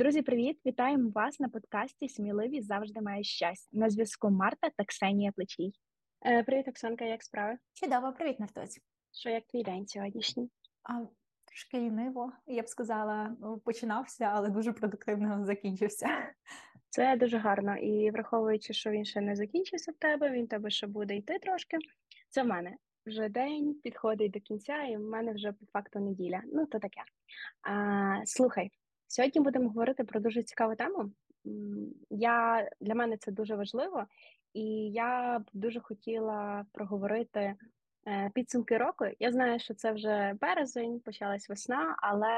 Друзі, привіт! Вітаємо вас на подкасті Сміливі завжди мають щастя. На зв'язку Марта та Ксенія Плечій. Е, Привіт, Оксанка, як справи? Чудово, привіт, Мартусь. Що як твій день сьогоднішній? А, Трошки ліниво, я б сказала, ну, починався, але дуже продуктивно закінчився. Це дуже гарно. І враховуючи, що він ще не закінчився в тебе, він тебе ще буде йти трошки. Це в мене вже день підходить до кінця, і в мене вже по факту неділя. Ну, то таке. А, Слухай, сьогодні будемо говорити про дуже цікаву тему. Я Для мене це дуже важливо, і я б дуже хотіла проговорити підсумки року. Я знаю, що це вже березень, почалась весна, але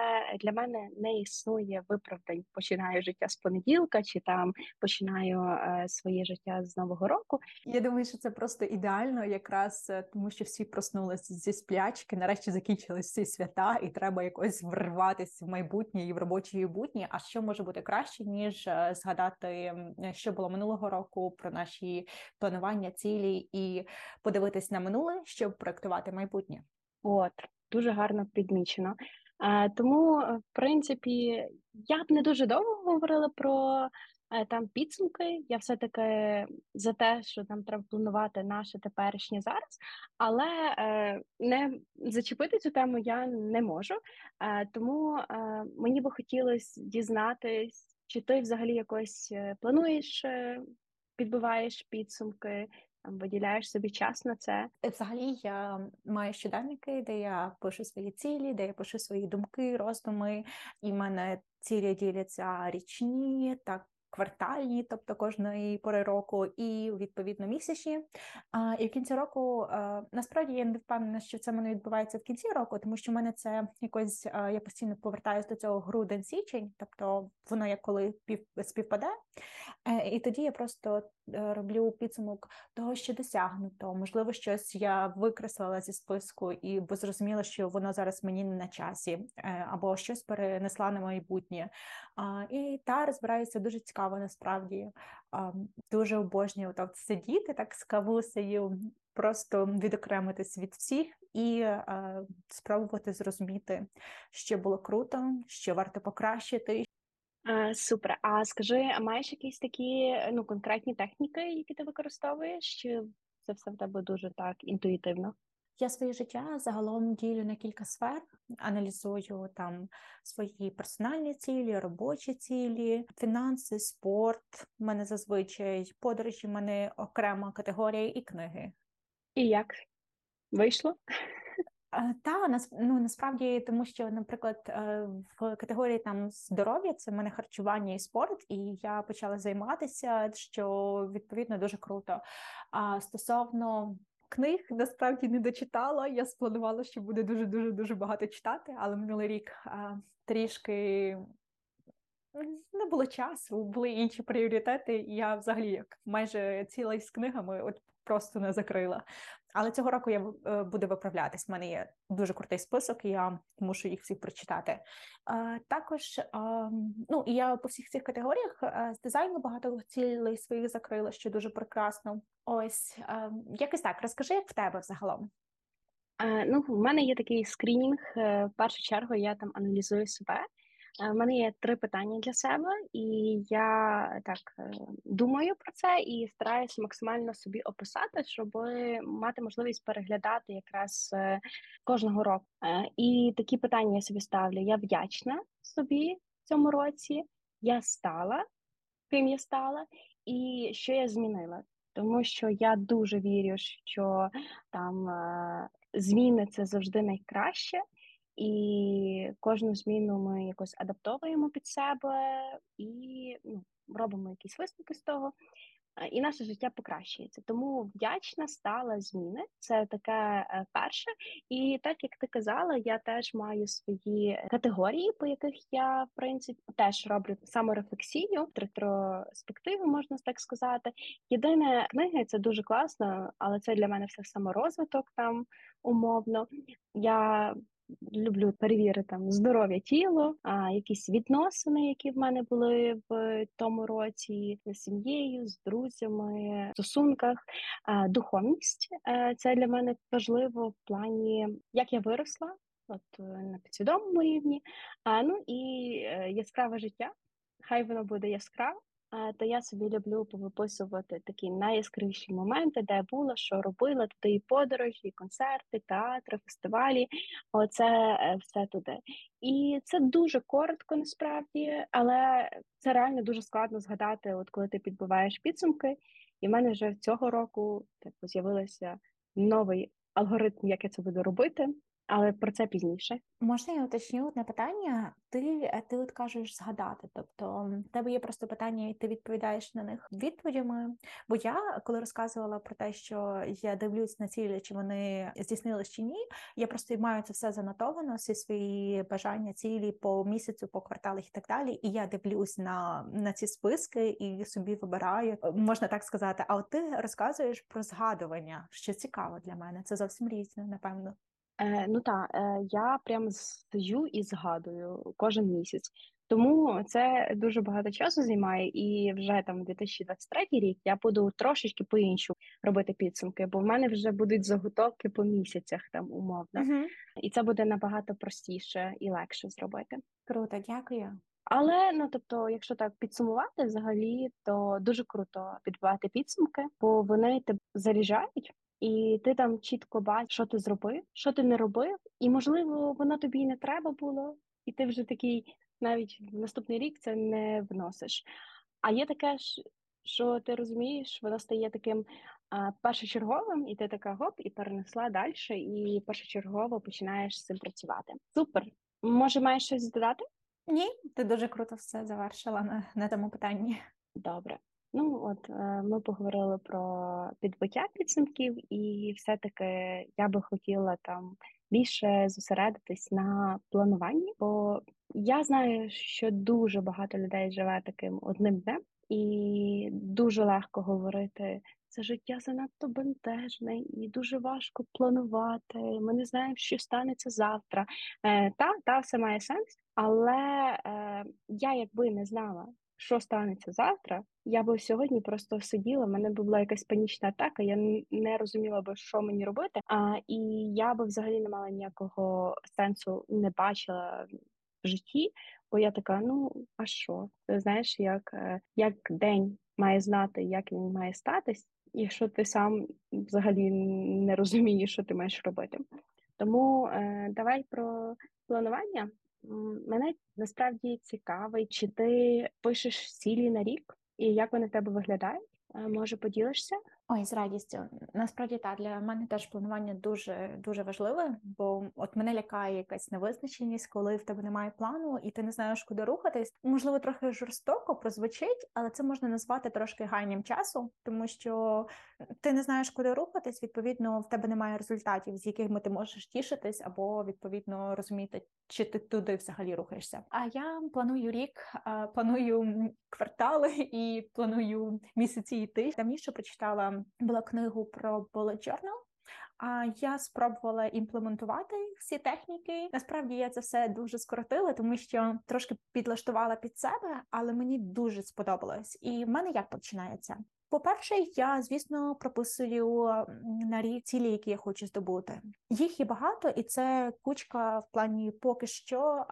для мене не існує виправдань. Починаю життя з понеділка, чи там починаю е, своє життя з нового року. Я думаю, що це просто ідеально, якраз е, тому, що всі проснулися зі сплячки. Нарешті закінчились ці свята, і треба якось врватися в майбутнє і в робочі будні. А що може бути краще ніж згадати, що було минулого року, про наші планування, цілі і подивитись на минуле, щоб щоб проектувати майбутнє. От дуже гарно підмічено. Е, тому, в принципі, я б не дуже довго говорила про е, там підсумки. Я все таки за те, що там треба планувати наше теперішнє зараз, але е, не зачепити цю тему я не можу. Тому мені би хотілося дізнатись, чи ти взагалі якось плануєш, підбиваєш підсумки, виділяєш собі час на це. Взагалі я маю щоденники, де я пишу свої цілі, де я пишу свої думки, роздуми, і в мене цілі діляться річні, так квартальні, тобто кожної пори року, і відповідно місячні. І в кінці року насправді я не впевнена, що це мене відбувається в кінці року, тому що в мене це якось я постійно повертаюся до цього грудень-січень, тобто воно як коли співпаде. Е, і тоді я просто е, роблю підсумок того, що досягнуто. Можливо, щось я викреслила зі списку і бо зрозуміла, що воно зараз мені не на часі, е, або щось перенесла на майбутнє. І та розбираюся дуже цікаво насправді. Дуже обожнюю так сидіти так з кавусею, просто відокремитись від всіх і спробувати зрозуміти, що було круто, що варто покращити. Супер. А скажи, а маєш якісь такі ну конкретні техніки, які ти використовуєш? Чи це все в тебе дуже так інтуїтивно? Я своє життя загалом ділю на кілька сфер, аналізую там свої персональні цілі, робочі цілі, фінанси, спорт. У мене зазвичай подорожі, в мене окрема категорія і книги. І як вийшло? Та нас ну насправді, тому що, наприклад, е, в категорії там здоров'я це в мене харчування і спорт, і я почала займатися, що відповідно дуже круто. А стосовно книг насправді не дочитала. Я спланувала, що буде дуже дуже дуже багато читати, але минулий рік а, трішки. Не було часу, були інші пріоритети, і я взагалі як майже ціла із книгами от просто не закрила. Але цього року я е, буду виправлятись. У мене є дуже крутий список, і я мушу їх всіх прочитати. Також ну і я по всіх цих категоріях е, з дизайну багато цілей своїх закрила, що дуже прекрасно. Ось якось так. Розкажи, як в тебе взагалом. Ну, в мене є такий скрінінг. Е, в першу чергу я там аналізую себе. У е, мене є три питання для себе, і я так е, думаю про це і стараюся максимально собі описати, щоб мати можливість переглядати якраз е, кожного року. І такі питання я собі ставлю: я вдячна собі в цьому році, я стала, ким я стала, і що я змінила. Тому що я дуже вірю, що там зміни це завжди найкраще. І кожну зміну ми якось адаптовуємо під себе і ну, робимо якісь висновки з того, і наше життя покращується. Тому вдячна стала зміни. Це таке е, перше. І так як ти казала, я теж маю свої категорії, по яких я в принципі теж роблю саморефлексію, ретроспективу, можна так сказати. Єдине книги це дуже класно, але це для мене все саморозвиток там умовно. Я люблю перевірити там здоров'я тіло, а якісь відносини, які в мене були в тому році з сім'єю, з друзями, в стосунках. Духовність е, це для мене важливо в плані, як я виросла, от е, на підсвідомому рівні. А ну і е, яскраве життя. хай воно буде яскраве, то я собі люблю повиписувати такі найяскравіші моменти, де я була, що робила, туди і подорожі, і концерти, театри, фестивалі. Оце е, все туди. І це дуже коротко насправді, але це реально дуже складно згадати, от коли ти підбиваєш підсумки. І в мене вже цього року типу, з'явилося новий алгоритм, як я це буду робити, але про це пізніше. Можна я уточню одне питання? Ти ти от кажеш згадати, тобто в тебе є просто питання, і ти відповідаєш на них відповідями. Бо я коли розказувала про те, що я дивлюсь на цілі, чи вони здійснились чи ні, я просто маю це все занотовано, всі свої бажання, цілі по місяцю, по кварталах і так далі. І я дивлюсь на на ці списки і собі вибираю, можна так сказати. А от ти розказуєш про згадування, що цікаво для мене. Це зовсім різне, напевно. Е, Ну так, е, я прям стою і згадую кожен місяць. Тому це дуже багато часу займає, і вже там 2023 рік я буду трошечки по іншому робити підсумки, бо в мене вже будуть заготовки по місяцях там умовно, Угу. і це буде набагато простіше і легше зробити. Круто, дякую. Але ну тобто, якщо так підсумувати, взагалі, то дуже круто підбивати підсумки, бо вони тебе заряджають і ти там чітко бачиш, що ти зробив, що ти не робив, і можливо, воно тобі і не треба було, і ти вже такий навіть в наступний рік це не вносиш. А є таке ж, що ти розумієш, воно стає таким а, першочерговим, і ти така гоп, і перенесла далі, і першочергово починаєш з цим працювати. Супер. Може, маєш щось додати? Ні, ти дуже круто все завершила на, на тому питанні. Добре. Ну от е, ми поговорили про підбиття підсумків, і все-таки я би хотіла там більше зосередитись на плануванні, бо я знаю, що дуже багато людей живе таким одним днем, і дуже легко говорити. Це життя занадто бентежне і дуже важко планувати. Ми не знаємо, що станеться завтра. Е, Та, та все має сенс, але е, я якби не знала, що станеться завтра, я би сьогодні просто сиділа, в мене була якась панічна атака, я не розуміла би, що мені робити. А і я би взагалі не мала ніякого сенсу, не бачила в житті, бо я така: ну а що? Ти знаєш, як, е, як день має знати, як він має статись, якщо ти сам взагалі не розумієш, що ти маєш робити. Тому е, давай про планування. Мене насправді цікавить, чи ти пишеш цілі на рік, і як вони в тебе виглядають? Е, може, поділишся? Ой, з радістю. Насправді так, для мене теж планування дуже дуже важливе, бо от мене лякає якась невизначеність, коли в тебе немає плану і ти не знаєш, куди рухатись. Можливо, трохи жорстоко прозвучить, але це можна назвати трошки гайням часу, тому що ти не знаєш, куди рухатись. Відповідно, в тебе немає результатів, з якими ти можеш тішитись, або відповідно розуміти, чи ти туди взагалі рухаєшся. А я планую рік, планую квартали і планую місяці і йти. Давніше прочитала була книгу про bullet journal, а я спробувала імплементувати всі техніки. Насправді я це все дуже скоротила, тому що трошки підлаштувала під себе, але мені дуже сподобалось. І в мене як починається? По-перше, я звісно прописую на рік цілі, які я хочу здобути. Їх є багато, і це кучка в плані поки що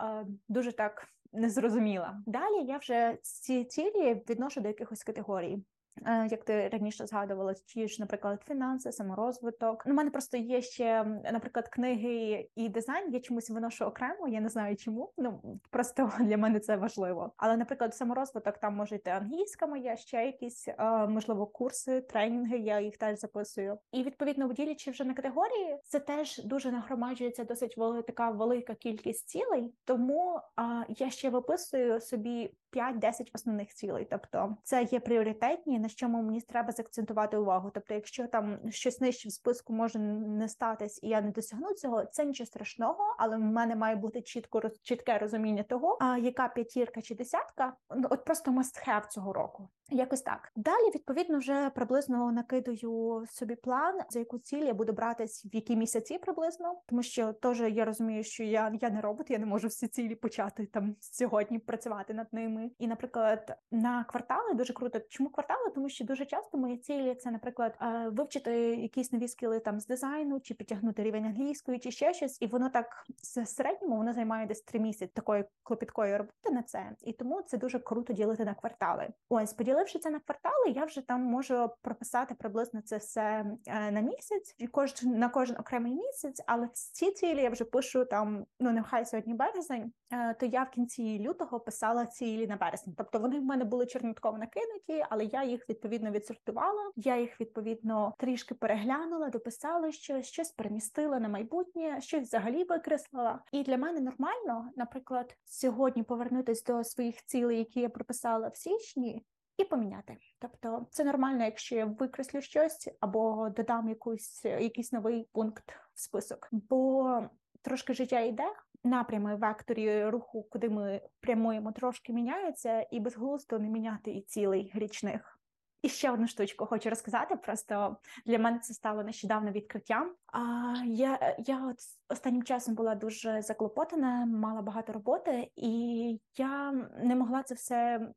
дуже так незрозуміла. Далі я вже ці цілі відношу до якихось категорій. Е, як ти раніше згадувала, ті ж, наприклад, фінанси, саморозвиток. У мене просто є ще, наприклад, книги і дизайн. Я чомусь виношу окремо. Я не знаю чому. Ну просто для мене це важливо. Але, наприклад, саморозвиток там може йти англійська моя, ще якісь е, можливо курси, тренінги. Я їх теж записую. І відповідно, ділячи вже на категорії, це теж дуже нагромаджується досить така велика кількість цілей. Тому я ще виписую собі 5-10 основних цілей. Тобто, це є пріоритетні на чому мені треба закцентувати увагу. Тобто, якщо там щось нижче в списку може не статись, і я не досягну цього, це нічого страшного, але в мене має бути чітко чітке розуміння того, а яка п'ятірка чи десятка, ну от просто must have цього року. Якось так. Далі, відповідно, вже приблизно накидаю собі план, за яку ціль я буду братись в які місяці приблизно, тому що теж я розумію, що я я не робот, я не можу всі цілі почати там сьогодні працювати над ними. І, наприклад, на квартали дуже круто. Чому квартали? Тому що дуже часто мої цілі це, наприклад, е, вивчити якісь нові скіли там з дизайну, чи підтягнути рівень англійської, чи ще щось, і воно так в середньому воно займає десь три місяці такої клопіткої роботи на це, і тому це дуже круто ділити на квартали. Ось поділити Поділивши це на квартали, я вже там можу прописати приблизно це все е, на місяць, і кожен на кожен окремий місяць, але ці цілі я вже пишу там. Ну нехай сьогодні березень, е, то я в кінці лютого писала цілі на березень. Тобто вони в мене були чернотково накинуті, але я їх відповідно відсортувала. Я їх відповідно трішки переглянула, дописала щось, щось перемістила на майбутнє, щось взагалі викреслила. І для мене нормально, наприклад, сьогодні повернутися до своїх цілей, які я прописала в січні і поміняти. Тобто це нормально, якщо я викреслю щось або додам якусь якийсь новий пункт в список, бо трошки життя йде. Напрями векторі руху, куди ми прямуємо, трошки міняються, і безглуздо не міняти і цілий річних. І ще одну штучку хочу розказати. Просто для мене це стало нещодавно відкриттям. А я я от останнім часом була дуже заклопотана, мала багато роботи, і я не могла це все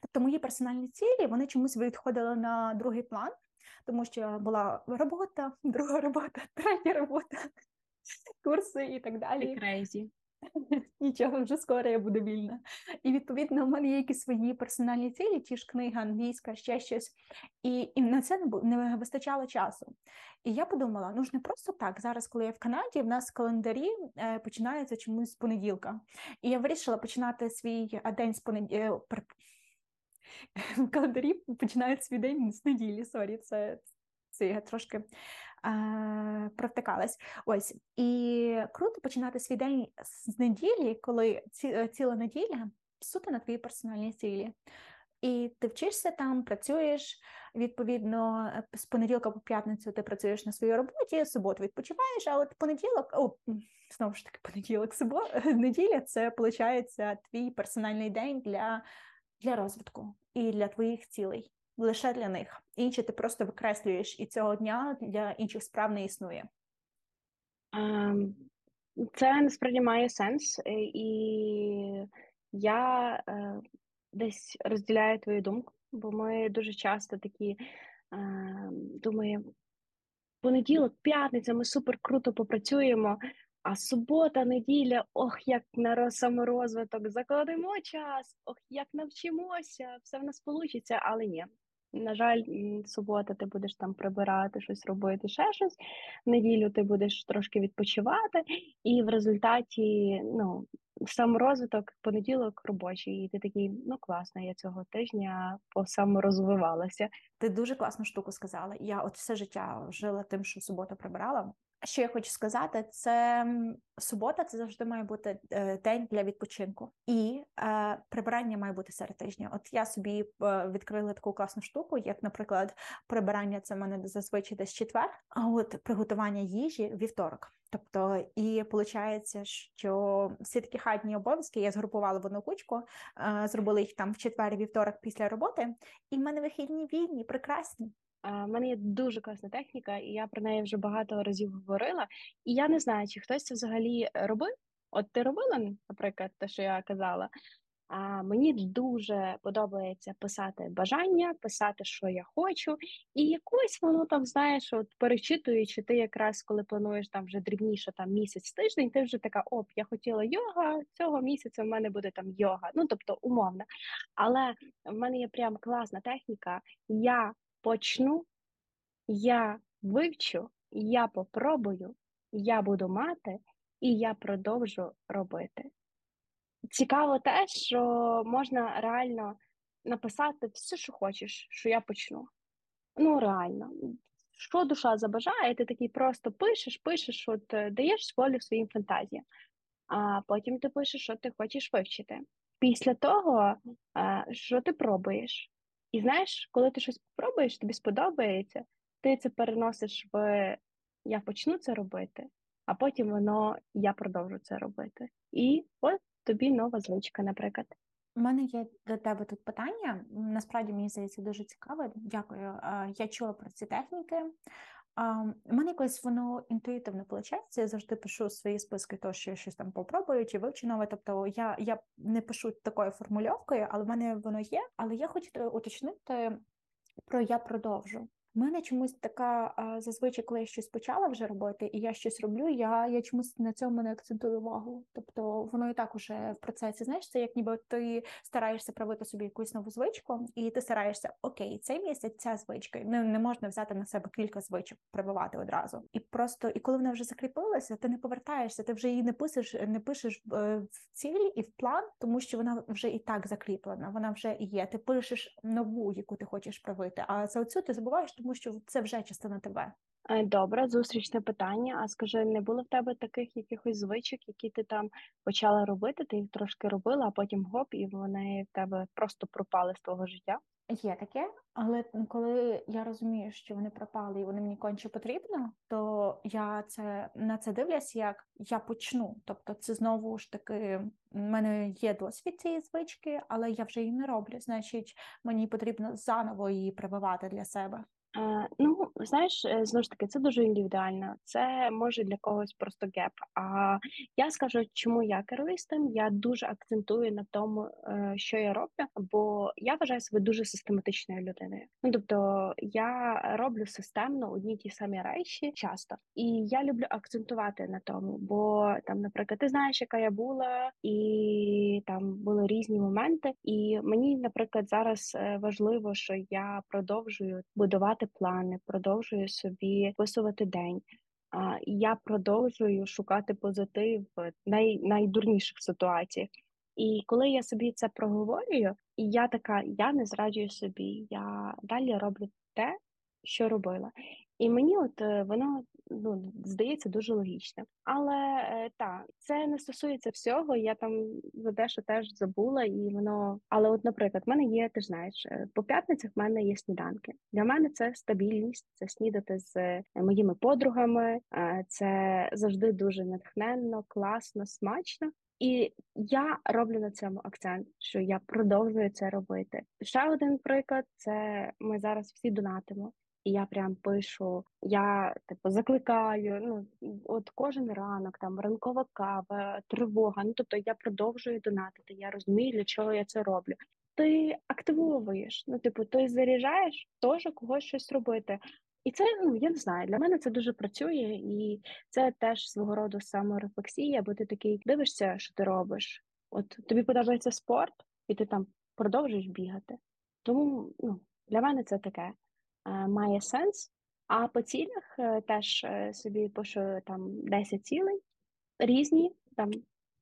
Тобто мої персональні цілі вони чомусь відходили на другий план, тому що була робота, друга робота, третя робота, курси і так далі. Крейзі. Нічого, вже скоро я буду вільна. І відповідно в мене є якісь свої персональні цілі, ті ж книга, англійська, ще щось. І і на це не, вистачало часу. І я подумала: ну ж не просто так. Зараз, коли я в Канаді, в нас календарі е, починаються чомусь з понеділка. І я вирішила починати свій день з понеділка. Е, в календарі починають свій день з неділі. Sorry, це це я трошки е, провтикалась. Ось і круто починати свій день з неділі, коли ці, е, ціла неділя суто на твої персональні цілі. І ти вчишся там, працюєш. Відповідно, з понеділка по п'ятницю ти працюєш на своїй роботі, суботу відпочиваєш, а от понеділок, о, знову ж таки, понеділок, субота, неділя це виходить твій персональний день для для розвитку і для твоїх цілей, лише для них. Інші ти просто викреслюєш, і цього дня для інших справ не існує. Ем, це насправді має сенс, е, і я е, десь розділяю твою думку, бо ми дуже часто такі е, думаємо. Понеділок, п'ятниця, ми супер круто попрацюємо, а субота, неділя, ох, як на саморозвиток, закладемо час, ох, як навчимося, все в нас вийде, але ні. На жаль, субота ти будеш там прибирати, щось робити, ще щось. В неділю ти будеш трошки відпочивати, і в результаті ну, саморозвиток, понеділок робочий, і ти такий, ну класно, я цього тижня саморозвивалася. Ти дуже класну штуку сказала. Я от все життя жила тим, що субота прибирала. Що я хочу сказати, це субота це завжди має бути е, день для відпочинку, і е, прибирання має бути серед тижня. От я собі е, відкрила таку класну штуку, як, наприклад, прибирання це в мене зазвичай десь четвер, а от приготування їжі вівторок. Тобто, і виходить, що всі такі хатні обов'язки я згрупувала в одну кучку, е, зробила їх там в четвер, вівторок після роботи, і в мене вихідні вільні, прекрасні. У мене є дуже класна техніка, і я про неї вже багато разів говорила. І я не знаю, чи хтось це взагалі робив. От ти робила, наприклад, те, що я казала. А мені дуже подобається писати бажання, писати, що я хочу, і якось воно там знаєш, от перечитуючи, ти якраз коли плануєш там вже дрібніше, там місяць тиждень, ти вже така: оп, я хотіла йога, цього місяця в мене буде там йога. Ну тобто умовно. Але в мене є прям класна техніка. Я почну, я вивчу, я попробую, я буду мати, і я продовжу робити. Цікаво те, що можна реально написати все, що хочеш, що я почну. Ну, реально, що душа забажає, ти такий просто пишеш, пишеш, от е, даєш волю своїм фантазіям, а потім ти пишеш, що ти хочеш вивчити. Після того, е, що ти пробуєш, і знаєш, коли ти щось спробуєш, тобі сподобається, ти це переносиш в я почну це робити, а потім воно я продовжу це робити. І от тобі нова звичка, наприклад. У мене є до тебе тут питання. Насправді мені здається дуже цікаве. Дякую. Я чула про ці техніки. У мене якось воно інтуїтивно виходить. Я завжди пишу свої списки, то що я щось там попробую чи вивчу нове. Тобто я я не пишу такою формульовкою, але в мене воно є. Але я хочу уточнити про я продовжу. У мене чомусь така зазвичай, коли я щось почала вже робити, і я щось роблю, я я чомусь на цьому не акцентую увагу. Тобто воно і так уже в процесі. Знаєш, це як ніби ти стараєшся правити собі якусь нову звичку, і ти стараєшся окей, цей місяць ця звичка. Не, не можна взяти на себе кілька звичок, прививати одразу. І просто і коли вона вже закріпилася, ти не повертаєшся, ти вже її не пишеш, не пишеш е, в цілі і в план, тому що вона вже і так закріплена. Вона вже є. Ти пишеш нову, яку ти хочеш правити. А за оцю ти забуваєш тому що це вже частина тебе. Е, добре, зустрічне питання. А скажи, не було в тебе таких якихось звичок, які ти там почала робити? Ти їх трошки робила, а потім гоп, і вони в тебе просто пропали з твого життя? Є таке, але коли я розумію, що вони пропали і вони мені конче потрібно, то я це на це дивлюсь, як я почну. Тобто, це знову ж таки в мене є досвід цієї звички, але я вже її не роблю. Значить, мені потрібно заново її прививати для себе. Е, ну, знаєш, е, знову ж таки, це дуже індивідуально. Це може для когось просто геп. А я скажу, чому я керуюсь. Я дуже акцентую на тому, е, що я роблю, бо я вважаю себе дуже систематичною людиною. Ну тобто я роблю системно одні ті самі речі часто, і я люблю акцентувати на тому. Бо там, наприклад, ти знаєш, яка я була, і там були різні моменти. І мені, наприклад, зараз важливо, що я продовжую будувати будувати плани, продовжую собі писувати день. А я продовжую шукати позитив в най, найдурніших ситуаціях. І коли я собі це проговорюю, і я така, я не зраджую собі, я далі роблю те, що робила. І мені от е, воно ну здається дуже логічним. Але е, так, це не стосується всього. Я там за дещо теж забула, і воно. Але, от, наприклад, в мене є, ти ж знаєш, е, по п'ятницях в мене є сніданки. Для мене це стабільність, це снідати з моїми подругами. Це завжди дуже натхненно, класно, смачно. І я роблю на цьому акцент, що я продовжую це робити. Ще один приклад: це ми зараз всі донатимо. І я прям пишу, я типу закликаю. Ну от кожен ранок, там ранкова кава, тривога. Ну тобто я продовжую донатити. Я розумію, для чого я це роблю. Ти активовуєш, ну типу, ти заряджаєш теж когось щось робити. І це ну я не знаю. Для мене це дуже працює, і це теж свого роду саморефлексія, бо ти такий дивишся, що ти робиш. От тобі подобається спорт, і ти там продовжуєш бігати. Тому ну для мене це таке. Має сенс. А по цілях е, теж е, собі пишу там 10 цілей різні, там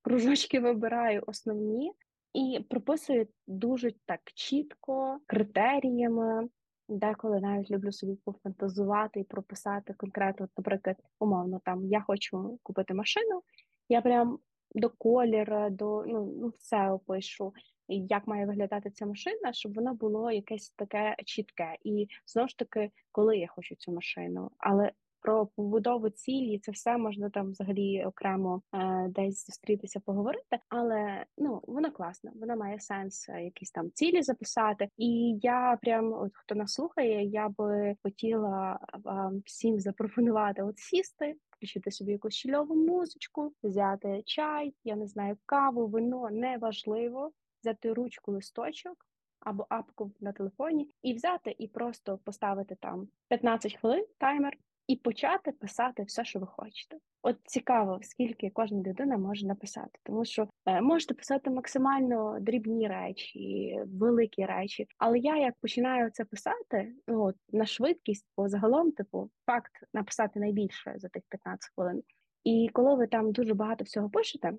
кружочки вибираю основні і прописую дуже так чітко, критеріями. Деколи навіть люблю собі пофантазувати і прописати конкретно, наприклад, умовно, там я хочу купити машину, я прям до кольора, до ну, ну все опишу як має виглядати ця машина, щоб воно було якесь таке чітке. І знову ж таки, коли я хочу цю машину, але про побудову цілі це все можна там взагалі окремо е, десь зустрітися, поговорити. Але ну вона класна, вона має сенс е, якісь там цілі записати. І я прям, от хто нас слухає, я би хотіла вам всім запропонувати от сісти. Включити собі якусь чільову музичку, взяти чай, я не знаю, каву, вино неважливо взяти ручку листочок або апку на телефоні, і взяти і просто поставити там 15 хвилин таймер. І почати писати все, що ви хочете. От цікаво, скільки кожна людина може написати, тому що е, можете писати максимально дрібні речі, великі речі. Але я як починаю це писати, ну от на швидкість, бо загалом, типу, факт написати найбільше за тих 15 хвилин. І коли ви там дуже багато всього пишете,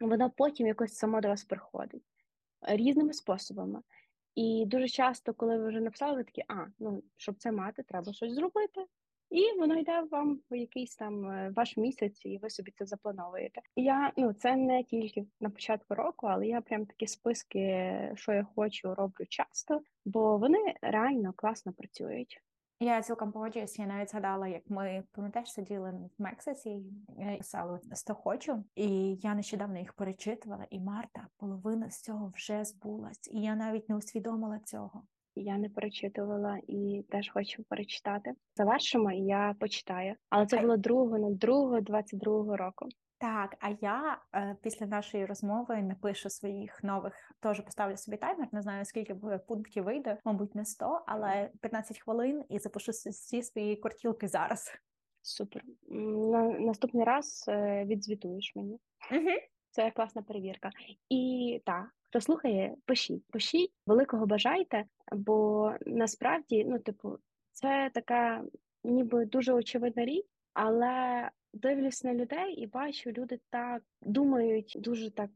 воно потім якось само до вас приходить різними способами. І дуже часто, коли ви вже написали, ви такі, а ну щоб це мати, треба щось зробити. І воно йде вам в якийсь там е, ваш місяць, і ви собі це заплановуєте. Я ну це не тільки на початку року, але я прям такі списки, що я хочу, роблю часто, бо вони реально класно працюють. Я цілком погоджуюсь. Я навіть згадала, як ми пам'ятаєш, сиділи в Мексиці е, писали «Сто хочу, і я нещодавно їх перечитувала. І Марта, половина з цього вже збулась, і я навіть не усвідомила цього. Я не перечитувала і теж хочу перечитати. Завершимо, і я почитаю. Але це було другого на другого 22-го року. Так, а я е, після нашої розмови напишу своїх нових, теж поставлю собі таймер. Не знаю скільки пунктів вийде, мабуть, не 100, але 15 хвилин і запишу всі свої кортілки зараз. Супер. На наступний раз е, відзвітуєш мені. Угу. Це класна перевірка. І так, хто слухає, пишіть, пишіть, великого бажайте, бо насправді, ну, типу, це така ніби дуже очевидна річ, але дивлюсь на людей і бачу, люди так думають дуже так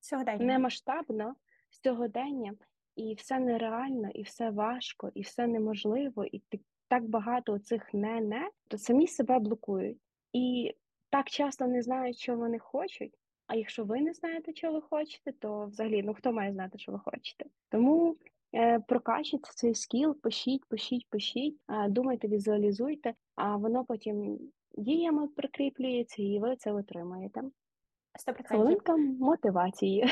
Сьогодення. немасштабно сьогодення, і все нереально, і все важко, і все неможливо, і так багато цих не-не, то самі себе блокують. І так часто не знають, що вони хочуть. А якщо ви не знаєте, що ви хочете, то взагалі ну хто має знати, що ви хочете? Тому е, прокачуйте цей скіл, пишіть, пишіть, пишіть, е, думайте, візуалізуйте, а воно потім діями прикріплюється, і ви це отримаєте. 100%. Хвилинка мотивації.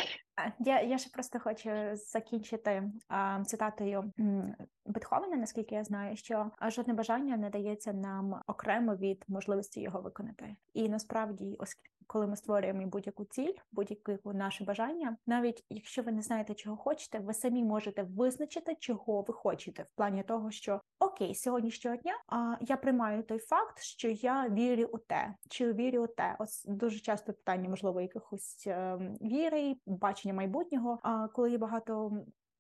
Я я ще просто хочу закінчити а, цитатою Бетховена, наскільки я знаю, що жодне бажання не дається нам окремо від можливості його виконати. І насправді, оскільки коли ми створюємо будь-яку ціль, будь-яке наше бажання, навіть якщо ви не знаєте, чого хочете, ви самі можете визначити, чого ви хочете, в плані того, що окей, сьогоднішнього дня а я приймаю той факт, що я вірю у те, чи вірю у те. Ось дуже часто питання, можливо, якихось е, віри, бачення майбутнього. А коли є багато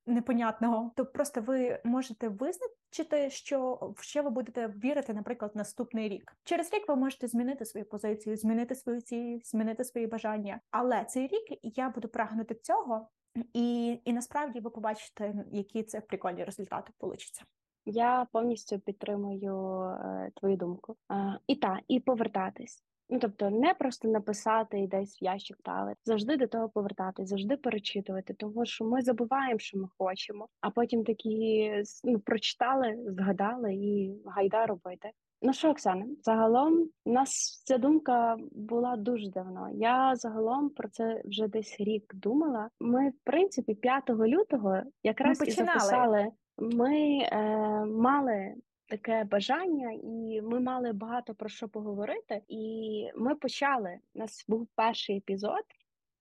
непонятного, то просто ви можете визначити, що в що ви будете вірити, наприклад, наступний рік. Через рік ви можете змінити свою позицію, змінити свою ціль, змінити свої бажання. Але цей рік я буду прагнути цього, і і насправді ви побачите, які це прикольні результати получаться. Я повністю підтримую е, твою думку. Е, і та і повертатись. Ну, тобто, не просто написати і десь в ящик ставити, завжди до того повертатись, завжди перечитувати, тому що ми забуваємо, що ми хочемо, а потім такі ну, прочитали, згадали і гайда робити. Ну що, Оксана, загалом у нас ця думка була дуже давно. Я загалом про це вже десь рік думала. Ми, в принципі, 5 лютого якраз і записали. Ми е, мали таке бажання, і ми мали багато про що поговорити. І ми почали. У нас був перший епізод,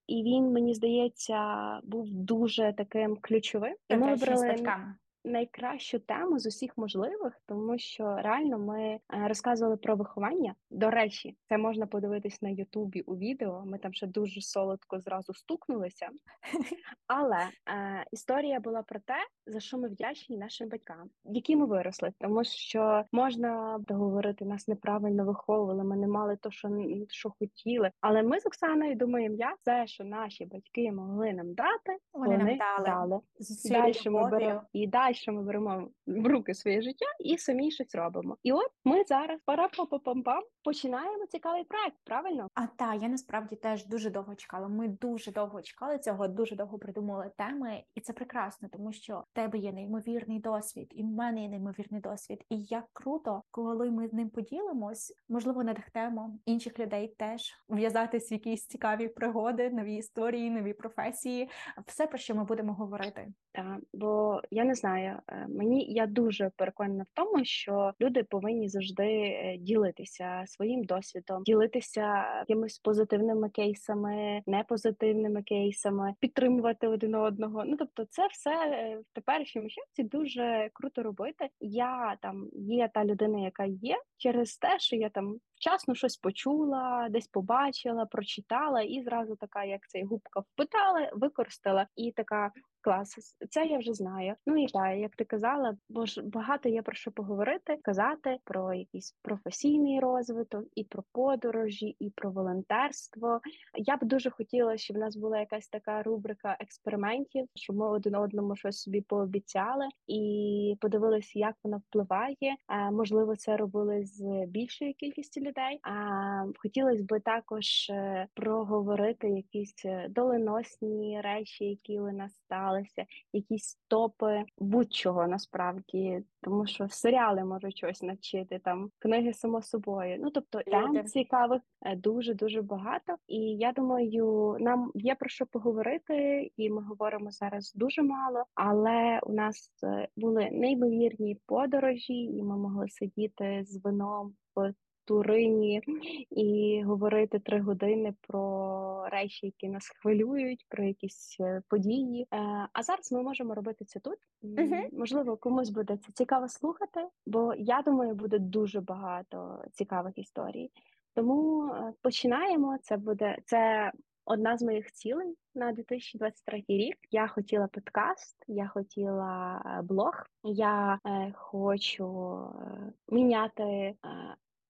і він, мені здається, був дуже таким ключовим. І ми вибрали найкращу тему з усіх можливих, тому що реально ми е, розказували про виховання. До речі, це можна подивитись на Ютубі у відео. Ми там ще дуже солодко зразу стукнулися. Але е, історія була про те, за що ми вдячні нашим батькам, які ми виросли, тому що можна говорити, нас неправильно виховували. Ми не мали то, що що хотіли. Але ми з Оксаною думаємо, як це, що наші батьки могли нам дати, вони, вони нам дали. дали. Далі ми беремо і далі ми беремо в руки своє життя і самі щось робимо. І от ми зараз пара пам пам починаємо цікавий проект. Правильно? А та я насправді теж дуже довго чекала. Ми дуже довго чекали цього, дуже довго придумали теми, і це прекрасно, тому що в тебе є неймовірний досвід, і в мене є неймовірний досвід. І як круто, коли ми з ним поділимось, можливо, надихнемо інших людей теж в'язатись в якісь цікаві пригоди, нові історії, нові професії, все про що ми будемо говорити. Так, бо я не знаю, е, мені я дуже переконана в тому, що люди повинні завжди е, ділитися своїм досвідом, ділитися якимись позитивними кейсами, непозитивними кейсами, підтримувати один одного. Ну тобто, це все е, в теперішньому часі дуже круто робити. Я там є та людина, яка є через те, що я там вчасно щось почула, десь побачила, прочитала, і зразу така, як цей губка впитала, використала і така клас. Це я вже знаю. Ну і так, як ти казала, бо ж багато є про що поговорити, казати про якийсь професійний розвиток, і про подорожі, і про волонтерство. Я б дуже хотіла, щоб в нас була якась така рубрика експериментів, щоб ми один одному щось собі пообіцяли і подивилися, як вона впливає. Можливо, це робили з більшою кількістю людей людей. А хотілося б також е, проговорити якісь е, доленосні речі, які у нас сталися, якісь топи будь-чого насправді, тому що серіали можуть щось навчити там, книги само собою. Ну тобто Люди. цікавих дуже дуже багато. І я думаю, нам є про що поговорити, і ми говоримо зараз дуже мало. Але у нас е, були неймовірні подорожі, і ми могли сидіти з вином в Турині і говорити три години про речі, які нас хвилюють, про якісь е, події. Е, А зараз ми можемо робити це тут. Мгм. Можливо, комусь буде це цікаво слухати, бо я думаю, буде дуже багато цікавих історій. Тому е, починаємо. Це буде це одна з моїх цілей на 2023 рік. Я хотіла подкаст, я хотіла блог. Я е, хочу е, міняти е,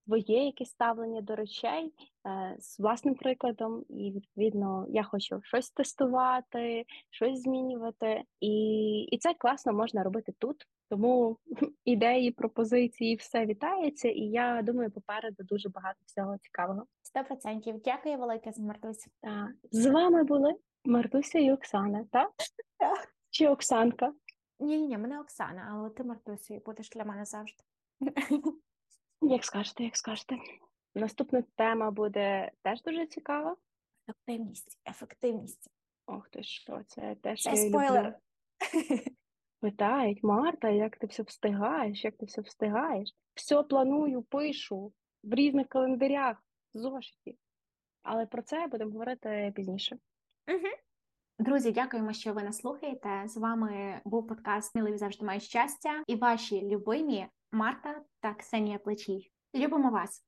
своє якесь ставлення до речей е, з власним прикладом, і відповідно я хочу щось тестувати, щось змінювати, і, і це класно можна робити тут. Тому ідеї, пропозиції, все вітається, і я думаю, попереду дуже багато всього цікавого. Сто процентів. Дякую велике за Мартусь. Так. З вами були Мартуся і Оксана, так? Так. Чи Оксанка? Ні, ні, ні, мене Оксана, але ти Мартусею будеш для мене завжди. Як скажете, як скажете. Наступна тема буде теж дуже цікава. Ефективність, ефективність. Ох ти що, це те, що Це я люблю. Питають, Марта, як ти все встигаєш, як ти все встигаєш? Все планую, пишу в різних календарях, зошиті. Але про це будемо говорити пізніше. Друзі, дякуємо, що ви нас слухаєте. З вами був подкаст «Сміливі завжди мають щастя і ваші любимі Марта та Ксенія плечі Любимо вас!